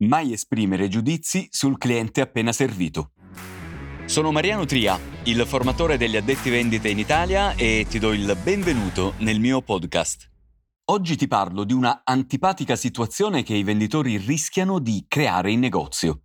Mai esprimere giudizi sul cliente appena servito. Sono Mariano Tria, il formatore degli addetti vendite in Italia e ti do il benvenuto nel mio podcast. Oggi ti parlo di una antipatica situazione che i venditori rischiano di creare in negozio.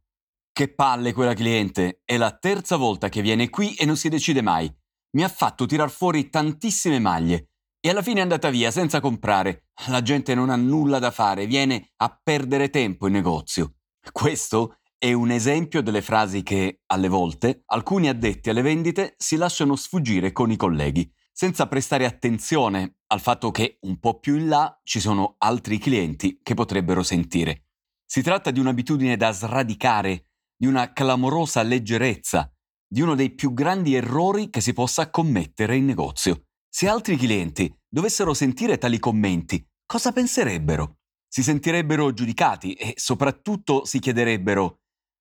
Che palle quella cliente, è la terza volta che viene qui e non si decide mai. Mi ha fatto tirar fuori tantissime maglie e alla fine è andata via senza comprare. La gente non ha nulla da fare, viene a perdere tempo in negozio. Questo è un esempio delle frasi che, alle volte, alcuni addetti alle vendite si lasciano sfuggire con i colleghi, senza prestare attenzione al fatto che un po' più in là ci sono altri clienti che potrebbero sentire. Si tratta di un'abitudine da sradicare, di una clamorosa leggerezza, di uno dei più grandi errori che si possa commettere in negozio. Se altri clienti dovessero sentire tali commenti, cosa penserebbero? Si sentirebbero giudicati e soprattutto si chiederebbero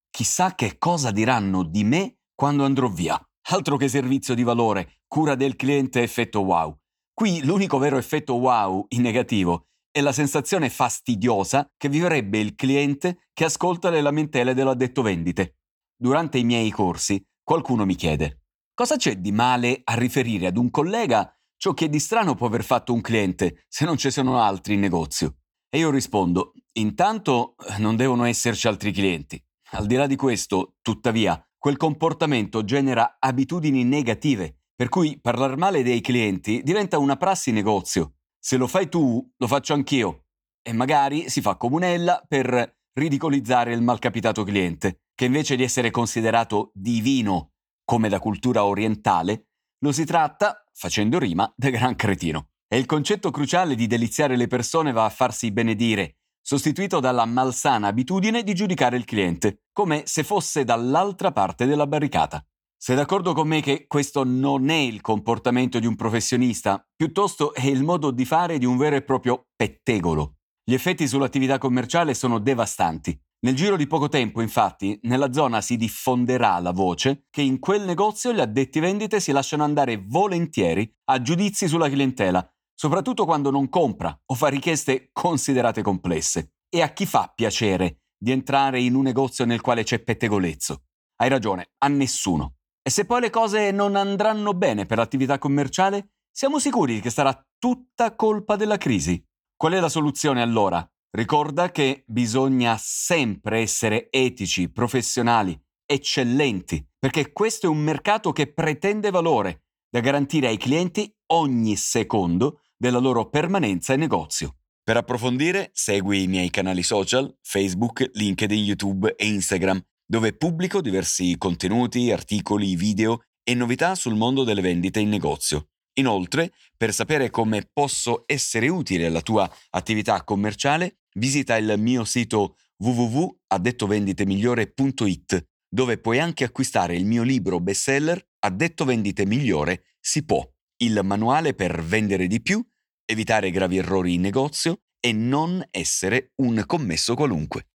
chissà che cosa diranno di me quando andrò via. Altro che servizio di valore, cura del cliente effetto wow. Qui l'unico vero effetto wow in negativo è la sensazione fastidiosa che vivrebbe il cliente che ascolta le lamentele dell'addetto vendite. Durante i miei corsi qualcuno mi chiede cosa c'è di male a riferire ad un collega ciò che di strano può aver fatto un cliente se non ci sono altri in negozio. E io rispondo, intanto eh, non devono esserci altri clienti. Al di là di questo, tuttavia, quel comportamento genera abitudini negative, per cui parlare male dei clienti diventa una prassi negozio. Se lo fai tu, lo faccio anch'io. E magari si fa comunella per ridicolizzare il malcapitato cliente, che invece di essere considerato divino, come da cultura orientale, lo si tratta, facendo rima, da gran cretino. E il concetto cruciale di deliziare le persone va a farsi benedire, sostituito dalla malsana abitudine di giudicare il cliente, come se fosse dall'altra parte della barricata. Sei d'accordo con me che questo non è il comportamento di un professionista, piuttosto è il modo di fare di un vero e proprio pettegolo. Gli effetti sull'attività commerciale sono devastanti. Nel giro di poco tempo, infatti, nella zona si diffonderà la voce che in quel negozio gli addetti vendite si lasciano andare volentieri a giudizi sulla clientela, soprattutto quando non compra o fa richieste considerate complesse. E a chi fa piacere di entrare in un negozio nel quale c'è pettegolezzo? Hai ragione, a nessuno. E se poi le cose non andranno bene per l'attività commerciale, siamo sicuri che sarà tutta colpa della crisi. Qual è la soluzione allora? Ricorda che bisogna sempre essere etici, professionali, eccellenti, perché questo è un mercato che pretende valore da garantire ai clienti ogni secondo della loro permanenza in negozio. Per approfondire, segui i miei canali social, Facebook, LinkedIn, YouTube e Instagram, dove pubblico diversi contenuti, articoli, video e novità sul mondo delle vendite in negozio. Inoltre, per sapere come posso essere utile alla tua attività commerciale, visita il mio sito www.addettovenditemigliore.it dove puoi anche acquistare il mio libro bestseller Addetto vendite migliore si può, il manuale per vendere di più, evitare gravi errori in negozio e non essere un commesso qualunque.